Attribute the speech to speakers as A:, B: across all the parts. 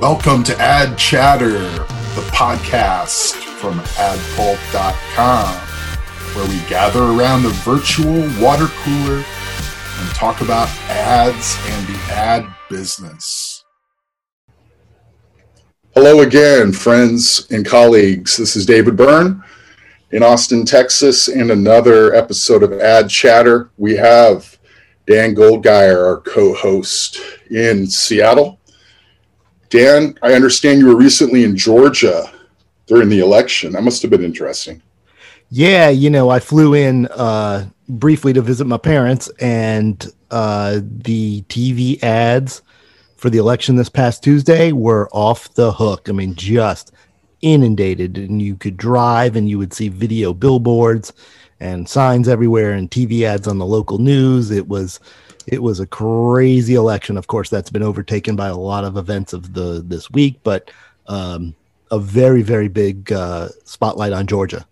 A: Welcome to Ad Chatter, the podcast from adpulp.com, where we gather around the virtual water cooler and talk about ads and the ad business. Hello again, friends and colleagues. This is David Burn in Austin, Texas, and another episode of Ad Chatter. We have Dan Goldgeier, our co host in Seattle. Dan, I understand you were recently in Georgia during the election. That must have been interesting.
B: Yeah, you know, I flew in uh, briefly to visit my parents, and uh, the TV ads for the election this past Tuesday were off the hook. I mean, just inundated, and you could drive and you would see video billboards and signs everywhere and TV ads on the local news. It was it was a crazy election. Of course, that's been overtaken by a lot of events of the this week, but um, a very very big uh, spotlight on Georgia.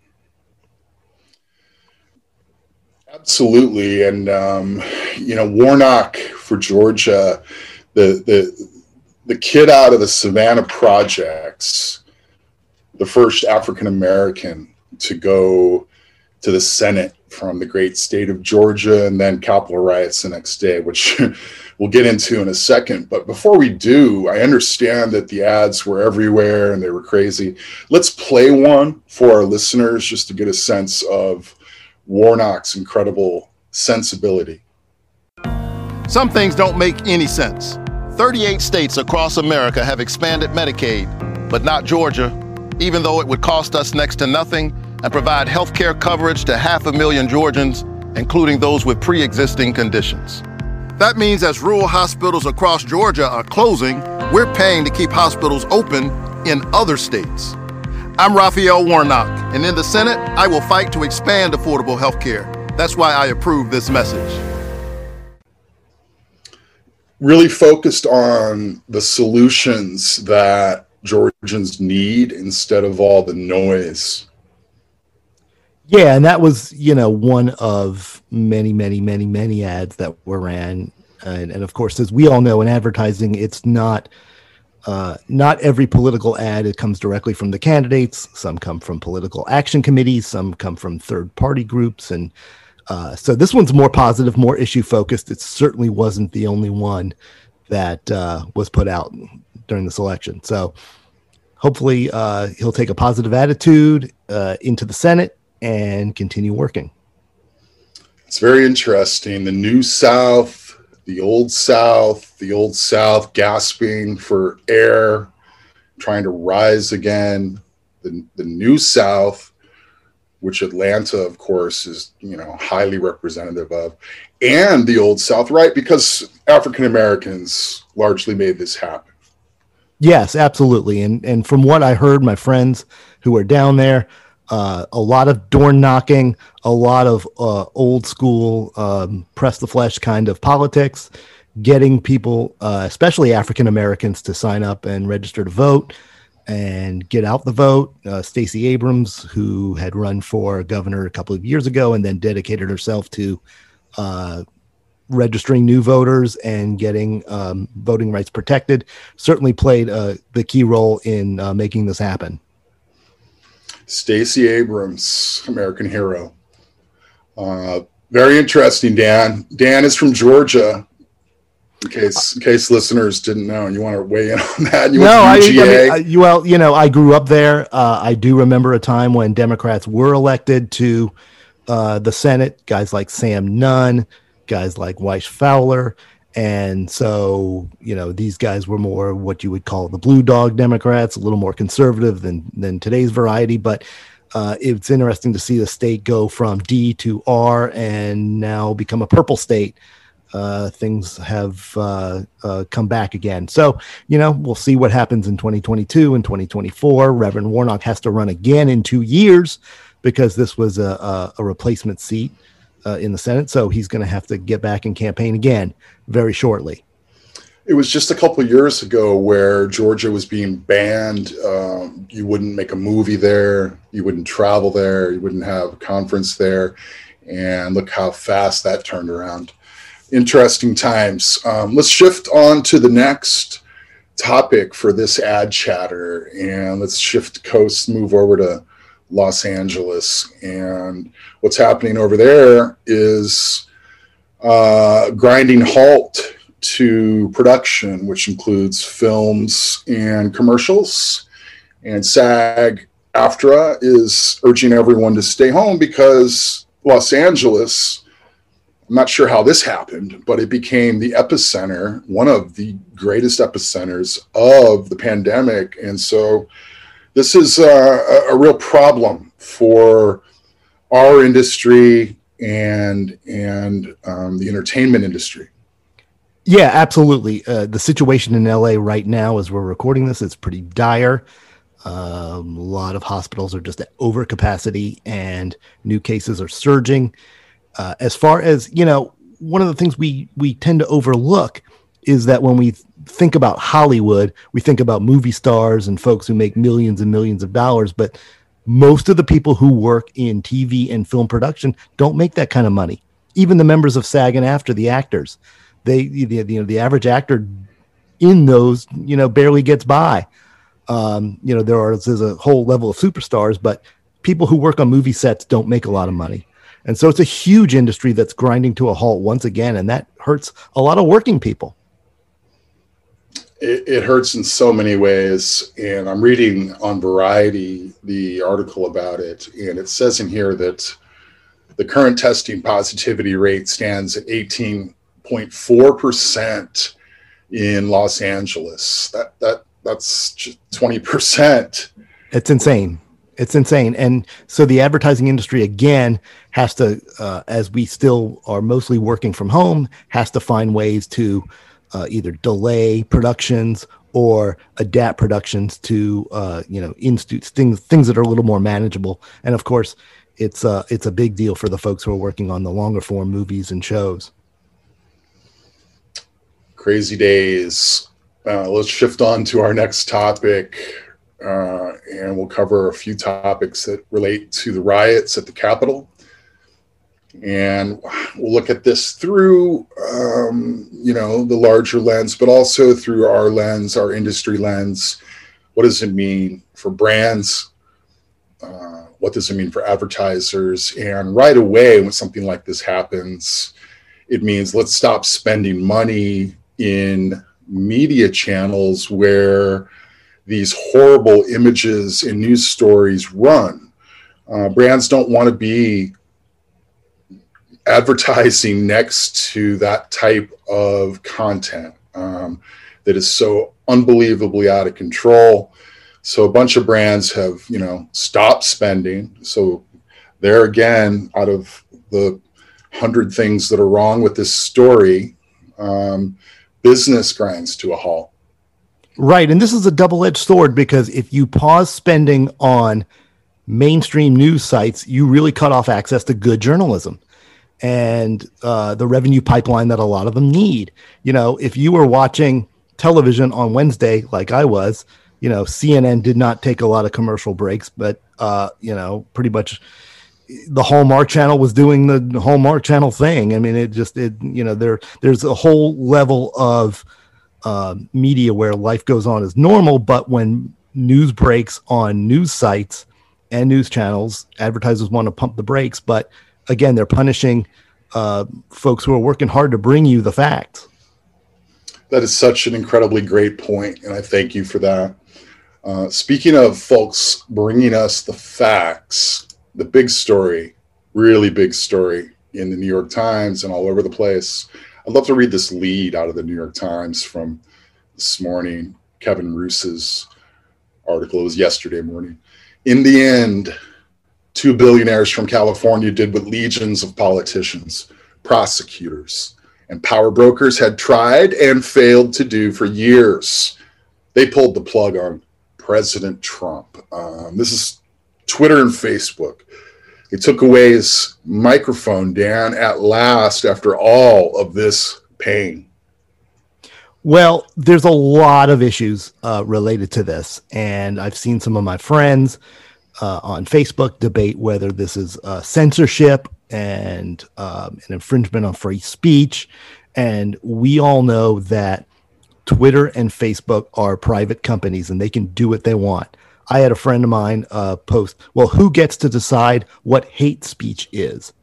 A: Absolutely, and um, you know Warnock for Georgia, the the the kid out of the Savannah projects, the first African American to go to the Senate from the great state of Georgia and then Capitol riots the next day, which we'll get into in a second. But before we do, I understand that the ads were everywhere and they were crazy. Let's play one for our listeners just to get a sense of Warnock's incredible sensibility.
C: Some things don't make any sense. 38 states across America have expanded Medicaid, but not Georgia, even though it would cost us next to nothing and provide health care coverage to half a million Georgians, including those with pre existing conditions. That means as rural hospitals across Georgia are closing, we're paying to keep hospitals open in other states. I'm Raphael Warnock, and in the Senate, I will fight to expand affordable health care. That's why I approve this message.
A: Really focused on the solutions that Georgians need instead of all the noise
B: yeah, and that was you know one of many, many, many, many ads that were ran, and, and of course, as we all know in advertising, it's not uh, not every political ad it comes directly from the candidates. Some come from political action committees, some come from third party groups, and uh, so this one's more positive, more issue focused. It certainly wasn't the only one that uh, was put out during this election. So hopefully, uh, he'll take a positive attitude uh, into the Senate and continue working.
A: It's very interesting. The new South, the old South, the old South gasping for air, trying to rise again. The, the new South, which Atlanta, of course, is you know highly representative of, and the old South, right? Because African Americans largely made this happen.
B: Yes, absolutely. And and from what I heard, my friends who are down there, uh, a lot of door knocking, a lot of uh, old school um, press the flesh kind of politics, getting people, uh, especially African Americans, to sign up and register to vote and get out the vote. Uh, Stacey Abrams, who had run for governor a couple of years ago and then dedicated herself to uh, registering new voters and getting um, voting rights protected, certainly played the key role in making this happen.
A: Stacey Abrams, American hero. Uh, very interesting, Dan. Dan is from Georgia. In case, in case listeners didn't know, and you want to weigh in on that. You
B: no, I, I mean, I, well, you know, I grew up there. Uh, I do remember a time when Democrats were elected to uh, the Senate. Guys like Sam Nunn, guys like Wyche Fowler, and so, you know, these guys were more what you would call the blue dog Democrats, a little more conservative than than today's variety. But uh, it's interesting to see the state go from D to R and now become a purple state. Uh, things have uh, uh come back again. So, you know, we'll see what happens in 2022 and 2024. Reverend Warnock has to run again in two years because this was a, a, a replacement seat uh, in the Senate. So he's going to have to get back and campaign again very shortly.
A: It was just a couple years ago where Georgia was being banned. Um, you wouldn't make a movie there, you wouldn't travel there, you wouldn't have a conference there. And look how fast that turned around. Interesting times. Um, let's shift on to the next topic for this ad chatter. And let's shift coast, move over to Los Angeles. And what's happening over there is uh, grinding halt to production, which includes films and commercials. And SAG AFTRA is urging everyone to stay home because Los Angeles I'm not sure how this happened, but it became the epicenter, one of the greatest epicenters of the pandemic. And so this is a, a real problem for our industry and and um, the entertainment industry.
B: Yeah, absolutely. Uh, the situation in LA right now, as we're recording this, is pretty dire. Um, a lot of hospitals are just at over capacity, and new cases are surging. Uh, as far as you know, one of the things we we tend to overlook is that when we think about Hollywood, we think about movie stars and folks who make millions and millions of dollars, but most of the people who work in TV and film production don't make that kind of money. Even the members of SAG and AFTRA the actors, they the, you know the average actor in those you know barely gets by. Um, you know there are there's a whole level of superstars, but people who work on movie sets don't make a lot of money. And so it's a huge industry that's grinding to a halt once again, and that hurts a lot of working people.
A: It, it, hurts in so many ways. And I'm reading on Variety the article about it, and it says in here that the current testing positivity rate stands at 18.4% in Los Angeles. That that that's 20%.
B: It's insane. It's insane. And so the advertising industry again has to, uh, as we still are mostly working from home, has to find ways to uh, either delay productions or adapt productions to, uh, you know, institutes things things that are a little more manageable. And of course, it's uh, it's a big deal for the folks who are working on the longer form movies and shows.
A: Crazy days. Uh, let's shift on to our next topic uh, and we'll cover a few topics that relate to the riots at the Capitol. And we'll look at this through, um, you know, the larger lens, but also through our lens, our industry lens. What does it mean for brands? Uh, what does it mean for advertisers? And right away, when something like this happens, it means let's stop spending money in media channels where these horrible images and news stories run. Uh, brands don't want to be advertising next to that type of content um, that is so unbelievably out of control. So a bunch of brands have, you know, stopped spending. So there again, out of the hundred things that are wrong with this story, um, business grinds to a halt.
B: Right. And this is a double edged sword because if you pause spending on mainstream news sites, you really cut off access to good journalism and uh, the revenue pipeline that a lot of them need. You know, if you were watching television on Wednesday, like I was, you know, CNN did not take a lot of commercial breaks, but, uh, you know, pretty much the Hallmark channel was doing the Hallmark channel thing. I mean, it just, it, you know, there, there's a whole level of, uh, media where life goes on as normal, but when news breaks on news sites and news channels, advertisers want to pump the brakes. But again, they're punishing uh, folks who are working hard to bring you the facts.
A: That is such an incredibly great point, and I thank you for that. Uh, speaking of folks bringing us the facts, the big story, really big story in the New York Times and all over the place I'd love to read this lead out of the New York Times from this morning, Kevin Roose's article. It was yesterday morning. In the end, two billionaires from California did what legions of politicians, prosecutors, and power brokers had tried and failed to do for years. They pulled the plug on President Trump. Um, this is Twitter and Facebook. They took away his microphone, Dan, at last after all of this pain.
B: Well, there's a lot of issues uh, related to this. And I've seen some of my friends uh, on Facebook debate whether this is uh, censorship and um, an infringement on free speech. And we all know that Twitter and Facebook are private companies and they can do what they want. I had a friend of mine uh, post, well, who gets to decide what hate speech is?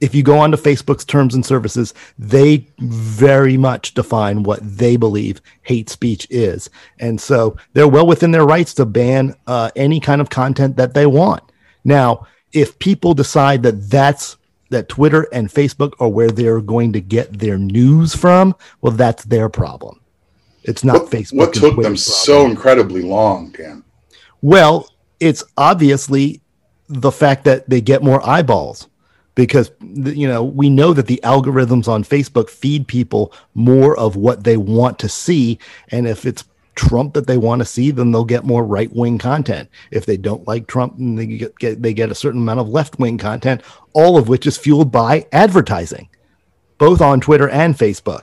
B: If you go onto Facebook's terms and services, they very much define what they believe hate speech is. And so they're well within their rights to ban uh, any kind of content that they want. Now, if people decide that that's that Twitter and Facebook are where they're going to get their news from, well, that's their problem. It's not
A: what,
B: Facebook.
A: What took them problem. so incredibly long, Dan?
B: Well, it's obviously the fact that they get more eyeballs because you know we know that the algorithms on Facebook feed people more of what they want to see and if it's Trump that they want to see then they'll get more right-wing content if they don't like Trump and they get, get they get a certain amount of left-wing content all of which is fueled by advertising both on Twitter and Facebook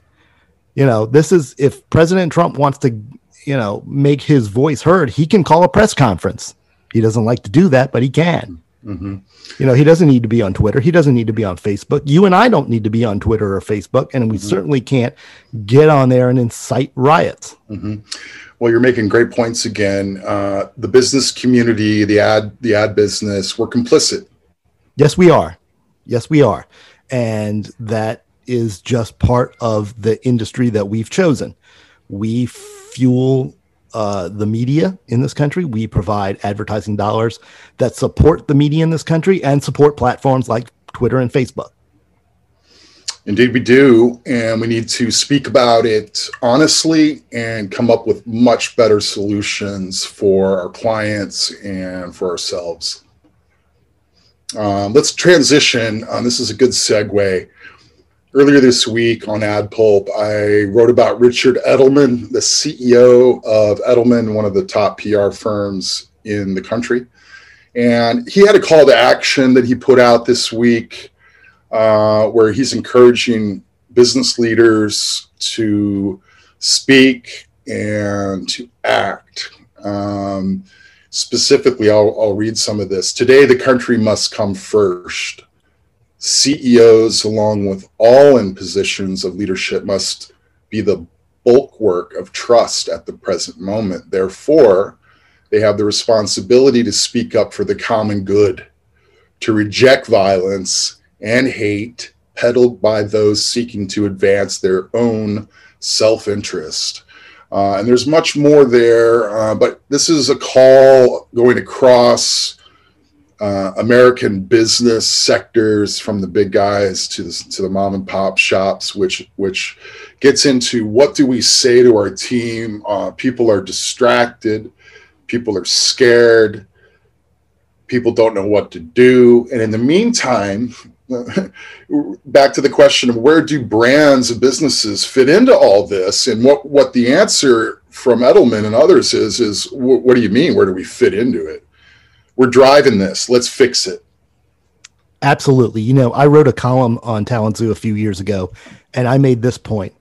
B: you know this is if President Trump wants to you know, make his voice heard, he can call a press conference. He doesn't like to do that, but he can. Mm-hmm. You know, he doesn't need to be on Twitter. He doesn't need to be on Facebook. You and I don't need to be on Twitter or Facebook, and we mm-hmm. certainly can't get on there and incite riots.
A: Mm-hmm. Well, you're making great points again. Uh, the business community, the ad, the ad business, we're complicit.
B: Yes, we are. Yes, we are, and that is just part of the industry that we've chosen. We fuel uh, the media in this country. We provide advertising dollars that support the media in this country and support platforms like Twitter and Facebook.
A: Indeed, we do. And we need to speak about it honestly and come up with much better solutions for our clients and for ourselves. Um, let's transition. Um, this is a good segue earlier this week on AdPulp, I wrote about Richard Edelman, the CEO of Edelman, one of the top PR firms in the country. And he had a call to action that he put out this week uh, where he's encouraging business leaders to speak and to act. Um, specifically, I'll, I'll read some of this. Today, the country must come first. CEOs, along with all in positions of leadership, must be the bulwark of trust at the present moment. Therefore, they have the responsibility to speak up for the common good, to reject violence and hate peddled by those seeking to advance their own self interest. Uh, and there's much more there, uh, but this is a call going across uh, American business sectors, from the big guys to the, to the mom and pop shops, which which gets into what do we say to our team? Uh, people are distracted, people are scared, people don't know what to do, and in the meantime. back to the question of where do brands and businesses fit into all this? And what what the answer from Edelman and others is is what do you mean? Where do we fit into it we're driving this. Let's fix it.
B: Absolutely. You know, I wrote a column on Talent Zoo a few years ago, and I made this point.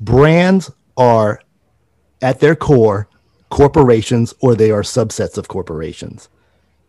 B: Brands are at their core corporations or they are subsets of corporations.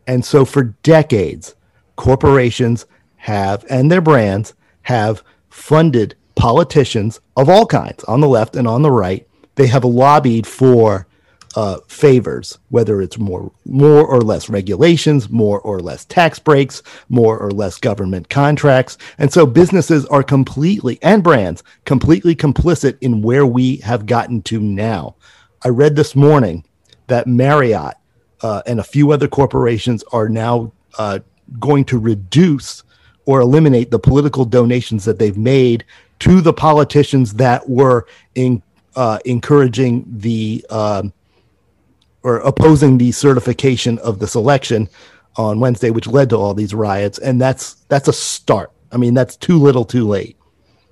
B: And so for decades, corporations have, and their brands have funded politicians of all kinds on the left and on the right. They have lobbied for uh, favors, whether it's more more or less regulations, more or less tax breaks, more or less government contracts, and so businesses are completely and brands completely complicit in where we have gotten to now. I read this morning that Marriott uh, and a few other corporations are now uh, going to reduce or eliminate the political donations that they've made to the politicians that were in, uh, encouraging the um, or opposing the certification of the selection on Wednesday, which led to all these riots. And that's that's a start. I mean, that's too little, too late.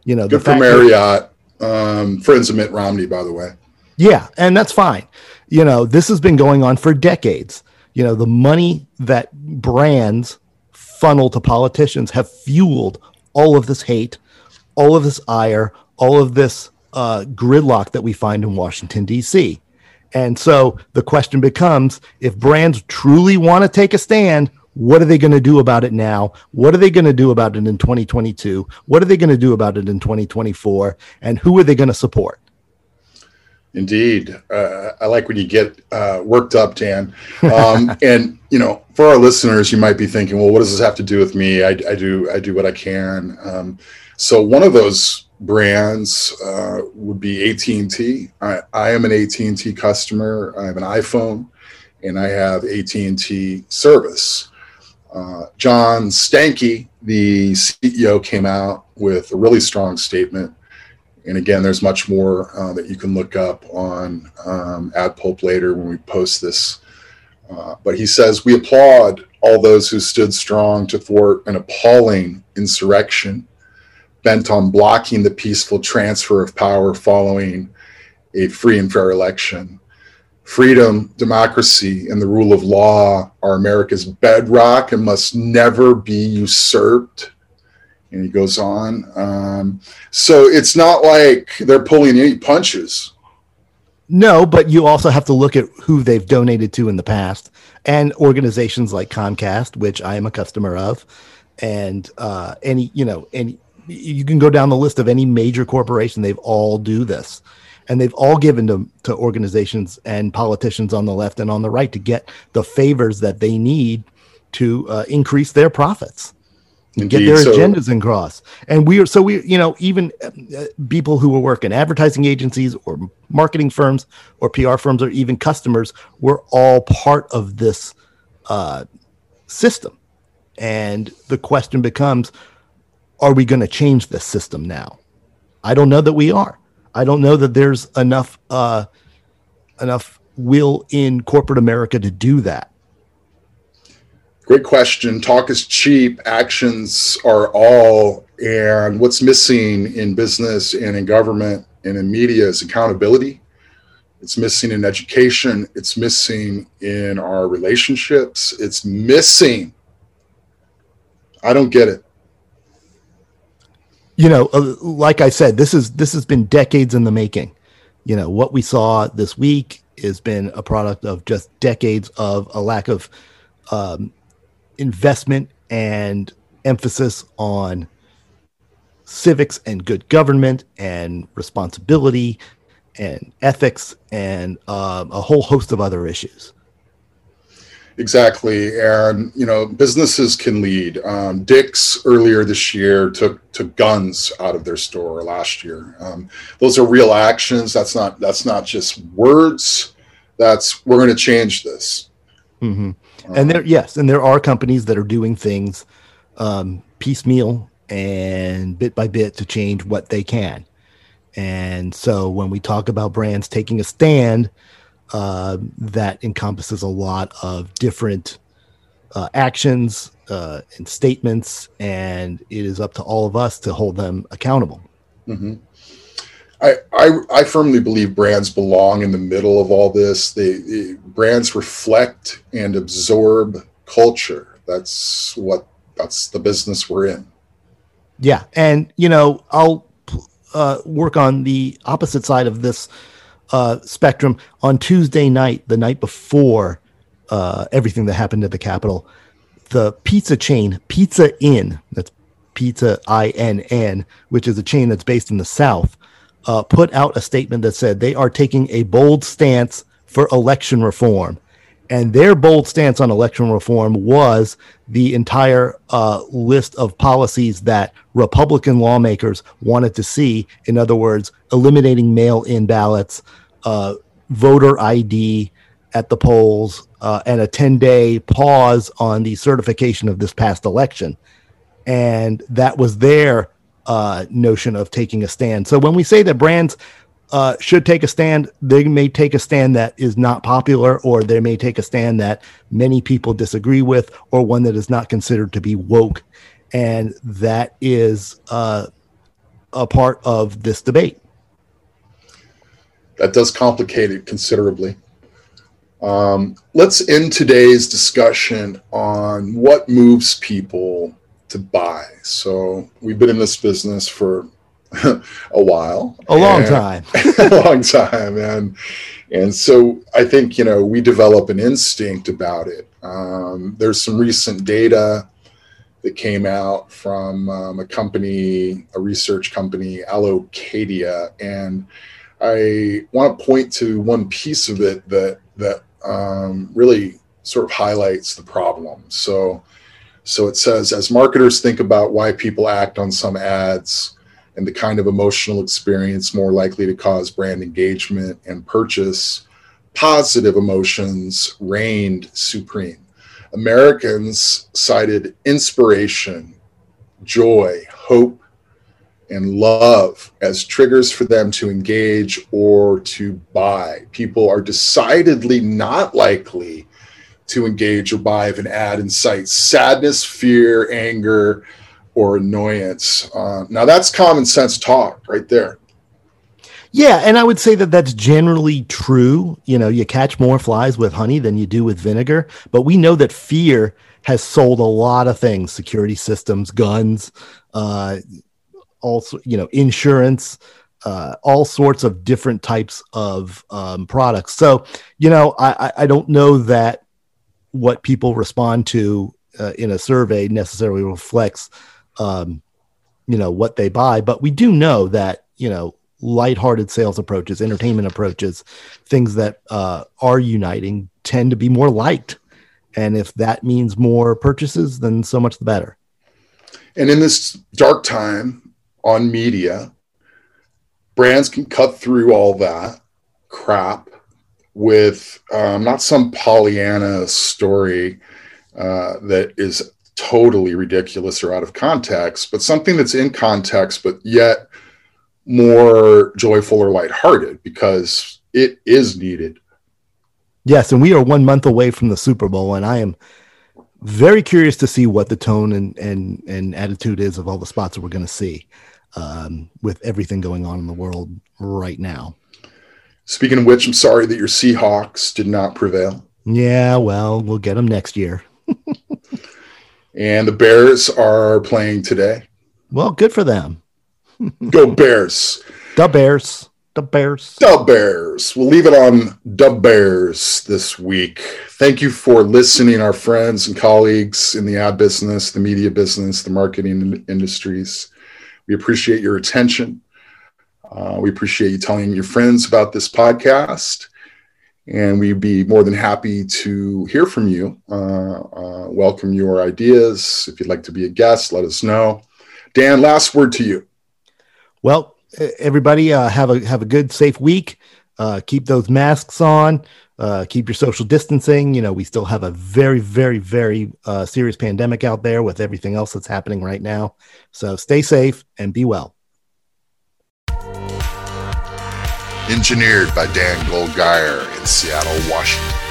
B: You know,
A: good for Marriott, that, um, friends of Mitt Romney, by the way.
B: Yeah, and that's fine. You know, this has been going on for decades. You know, the money that brands funnel to politicians have fueled all of this hate, all of this ire, all of this uh, gridlock that we find in Washington D.C. And so the question becomes if brands truly want to take a stand, what are they going to do about it now? What are they going to do about it in 2022? What are they going to do about it in 2024? And who are they going to support?
A: Indeed, uh, I like when you get uh, worked up, Dan. Um, and you know, for our listeners, you might be thinking, "Well, what does this have to do with me?" I, I do, I do what I can. Um, so one of those brands uh, would be AT and T. I, I am an AT and T customer. I have an iPhone, and I have AT and T service. Uh, John Stankey, the CEO, came out with a really strong statement and again, there's much more uh, that you can look up on um, AdPulp later when we post this. Uh, but he says, We applaud all those who stood strong to thwart an appalling insurrection bent on blocking the peaceful transfer of power following a free and fair election. Freedom, democracy, and the rule of law are America's bedrock and must never be usurped and he goes on. Um, so it's not like they're pulling any punches.
B: No, but you also have to look at who they've donated to in the past and organizations like Comcast, which I am a customer of, and uh, any, you know, any, you can go down the list of any major corporation, they've all do this. And they've all given to, to organizations and politicians on the left and on the right to get the favors that they need to uh, increase their profits. Indeed. get their so, agendas in cross. And we are so we you know even uh, people who work in advertising agencies or marketing firms or PR firms or even customers we're all part of this uh, system. And the question becomes are we going to change this system now? I don't know that we are. I don't know that there's enough uh, enough will in corporate America to do that.
A: Great question. Talk is cheap, actions are all. And what's missing in business and in government and in media is accountability. It's missing in education. It's missing in our relationships. It's missing. I don't get it.
B: You know, uh, like I said, this is this has been decades in the making. You know, what we saw this week has been a product of just decades of a lack of um, investment and emphasis on civics and good government and responsibility and ethics and uh, a whole host of other issues.
A: Exactly, and you know businesses can lead. Um, Dick's earlier this year took took guns out of their store last year. Um, those are real actions. That's not that's not just words. That's we're going to change this.
B: Mm-hmm and there, yes, and there are companies that are doing things um, piecemeal and bit by bit to change what they can. And so when we talk about brands taking a stand, uh, that encompasses a lot of different uh, actions uh, and statements, and it is up to all of us to hold them accountable.
A: Mm-hmm. I, I, I firmly believe brands belong in the middle of all this. They, they, brands reflect and absorb culture. That's what that's the business we're in.
B: Yeah, and you know I'll uh, work on the opposite side of this uh, spectrum on Tuesday night, the night before uh, everything that happened at the Capitol. The pizza chain Pizza Inn, that's Pizza I N N, which is a chain that's based in the South uh, put out a statement that said they are taking a bold stance for election reform. And their bold stance on election reform was the entire uh, list of policies that Republican lawmakers wanted to see. In other words, eliminating mail in ballots, uh, voter ID at the polls, uh, and a 10 day pause on the certification of this past election. And that was their uh, notion of taking a stand. So when we say that brands uh, should take a stand, they may take a stand that is not popular, or they may take a stand that many people disagree with, or one that is not considered to be woke. And that is uh, a part of this debate.
A: That does complicate it considerably. Um, let's end today's discussion on what moves people to buy. So we've been in this business for a while,
B: a long time,
A: a long time, and and so I think you know we develop an instinct about it. Um, there's some recent data that came out from um, a company, a research company, Allocadia, and I want to point to one piece of it that that um, really sort of highlights the problem. So, so it says as marketers think about why people act on some ads and the kind of emotional experience more likely to cause brand engagement and purchase, positive emotions reigned supreme. Americans cited inspiration, joy, hope, and love as triggers for them to engage or to buy. People are decidedly not likely to engage or buy if an ad incites sadness, fear, anger, or annoyance. Uh, now, that's common sense talk right there.
B: Yeah, and I would say that that's generally true. You know, you catch more flies with honey than you do with vinegar, but we know that fear has sold a lot of things security systems, guns, uh, also, you know, insurance, uh, all sorts of different types of um, products. So, you know, I, I don't know that what people respond to uh, in a survey necessarily reflects, um, you know, what they buy. But we do know that, you know, lighthearted sales approaches, entertainment approaches, things that uh, are uniting tend to be more liked. And if that means more purchases, then so much the better.
A: And in this dark time on media, brands can cut through all that crap with um, not some Pollyanna story uh, that is totally ridiculous or out of context, but something that's in context, but yet more joyful or lighthearted because it is needed.
B: Yes, and we are one month away from the Super Bowl, and I am very curious to see what the tone and and and attitude is of all the spots that we're going to see um, with everything going on in the world right now.
A: Speaking of which, I'm sorry that your Seahawks did not prevail.
B: Yeah, well, we'll get them next year.
A: and the Bears are playing today.
B: Well, good for them.
A: Go Bears.
B: The Bears. The Bears.
A: The Bears. We'll leave it on the Bears this week. Thank you for listening, our friends and colleagues in the ad business, the media business, the marketing industries. We appreciate your attention. Uh, we appreciate you telling your friends about this podcast. And we'd be more than happy to hear from you. Uh, uh, welcome your ideas. If you'd like to be a guest, let us know. Dan, last word to you.
B: Well, everybody, uh, have a have a good, safe week. Uh, keep those masks on. Uh, keep your social distancing. You know, we still have a very, very, very uh, serious pandemic out there with everything else that's happening right now. So stay safe and be well.
A: Engineered by Dan Goldgeier in Seattle, Washington.